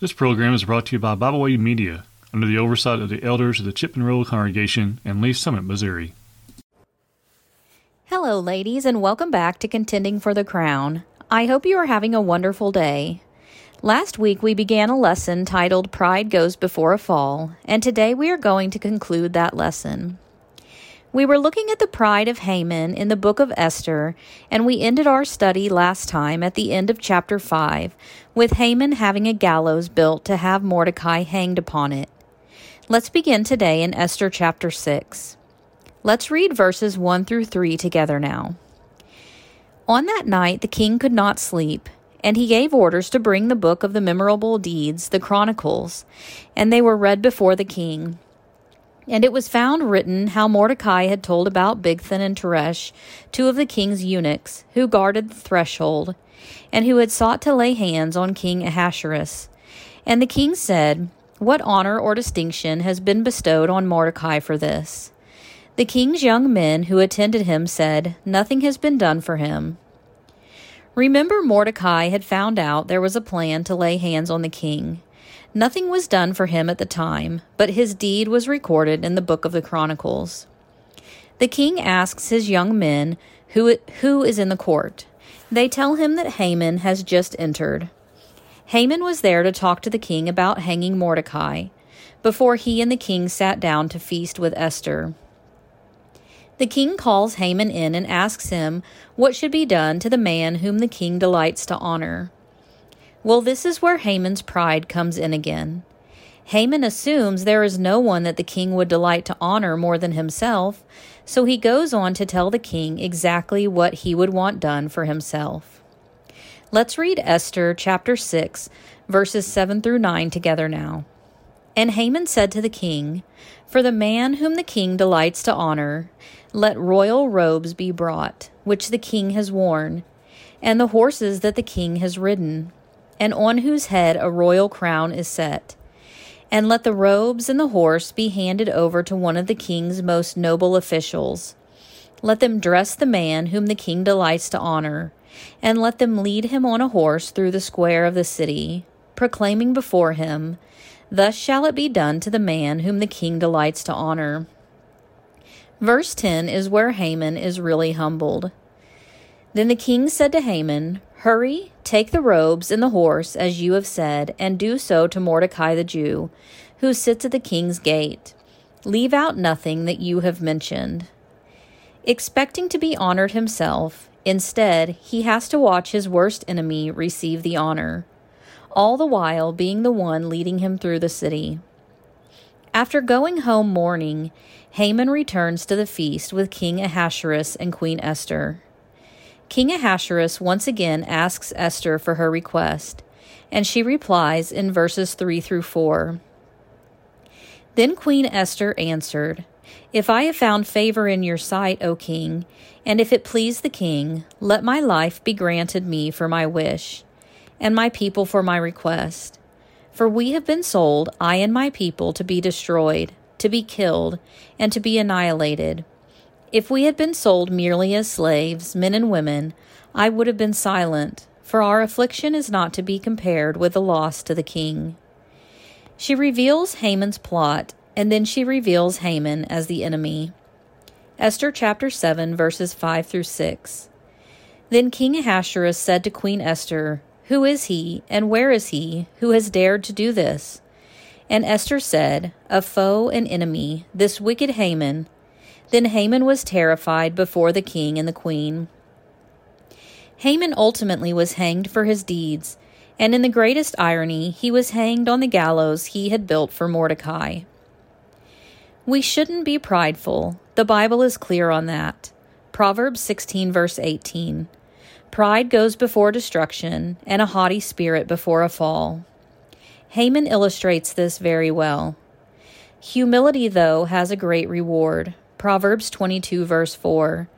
This program is brought to you by Bible Way Media under the oversight of the elders of the Chipman Road Congregation in Lee's Summit, Missouri. Hello, ladies, and welcome back to Contending for the Crown. I hope you are having a wonderful day. Last week we began a lesson titled Pride Goes Before a Fall, and today we are going to conclude that lesson. We were looking at the pride of Haman in the book of Esther, and we ended our study last time at the end of chapter 5, with Haman having a gallows built to have Mordecai hanged upon it. Let's begin today in Esther chapter 6. Let's read verses 1 through 3 together now. On that night the king could not sleep, and he gave orders to bring the book of the memorable deeds, the Chronicles, and they were read before the king. And it was found written how Mordecai had told about Bigthan and Teresh, two of the king's eunuchs, who guarded the threshold, and who had sought to lay hands on King Ahasuerus. And the king said, What honor or distinction has been bestowed on Mordecai for this? The king's young men who attended him said, Nothing has been done for him. Remember, Mordecai had found out there was a plan to lay hands on the king. Nothing was done for him at the time, but his deed was recorded in the book of the Chronicles. The king asks his young men who, who is in the court. They tell him that Haman has just entered. Haman was there to talk to the king about hanging Mordecai, before he and the king sat down to feast with Esther. The king calls Haman in and asks him what should be done to the man whom the king delights to honor. Well, this is where Haman's pride comes in again. Haman assumes there is no one that the king would delight to honor more than himself, so he goes on to tell the king exactly what he would want done for himself. Let's read Esther chapter 6, verses 7 through 9 together now. And Haman said to the king, For the man whom the king delights to honor, let royal robes be brought, which the king has worn, and the horses that the king has ridden and on whose head a royal crown is set. And let the robes and the horse be handed over to one of the king's most noble officials. Let them dress the man whom the king delights to honor, and let them lead him on a horse through the square of the city, proclaiming before him, Thus shall it be done to the man whom the king delights to honor. Verse 10 is where Haman is really humbled. Then the king said to Haman, Hurry, take the robes and the horse, as you have said, and do so to Mordecai the Jew, who sits at the king's gate. Leave out nothing that you have mentioned. Expecting to be honored himself, instead, he has to watch his worst enemy receive the honor, all the while being the one leading him through the city. After going home mourning, Haman returns to the feast with King Ahasuerus and Queen Esther. King Ahasuerus once again asks Esther for her request, and she replies in verses 3 through 4. Then Queen Esther answered, If I have found favor in your sight, O king, and if it please the king, let my life be granted me for my wish, and my people for my request. For we have been sold, I and my people, to be destroyed, to be killed, and to be annihilated. If we had been sold merely as slaves, men and women, I would have been silent, for our affliction is not to be compared with the loss to the king. She reveals Haman's plot, and then she reveals Haman as the enemy. Esther chapter 7, verses 5 through 6. Then King Ahasuerus said to Queen Esther, Who is he, and where is he, who has dared to do this? And Esther said, A foe and enemy, this wicked Haman then Haman was terrified before the king and the queen. Haman ultimately was hanged for his deeds, and in the greatest irony, he was hanged on the gallows he had built for Mordecai. We shouldn't be prideful. The Bible is clear on that. Proverbs 16, verse 18. Pride goes before destruction, and a haughty spirit before a fall. Haman illustrates this very well. Humility, though, has a great reward. Proverbs 22, verse 4.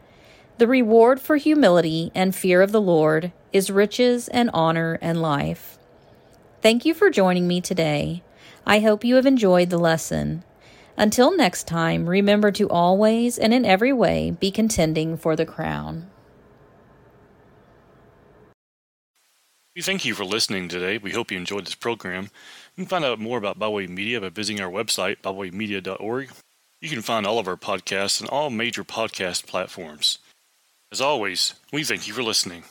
The reward for humility and fear of the Lord is riches and honor and life. Thank you for joining me today. I hope you have enjoyed the lesson. Until next time, remember to always and in every way be contending for the crown. We thank you for listening today. We hope you enjoyed this program. You can find out more about Bible Way Media by visiting our website, biblewaymedia.org. You can find all of our podcasts on all major podcast platforms. As always, we thank you for listening.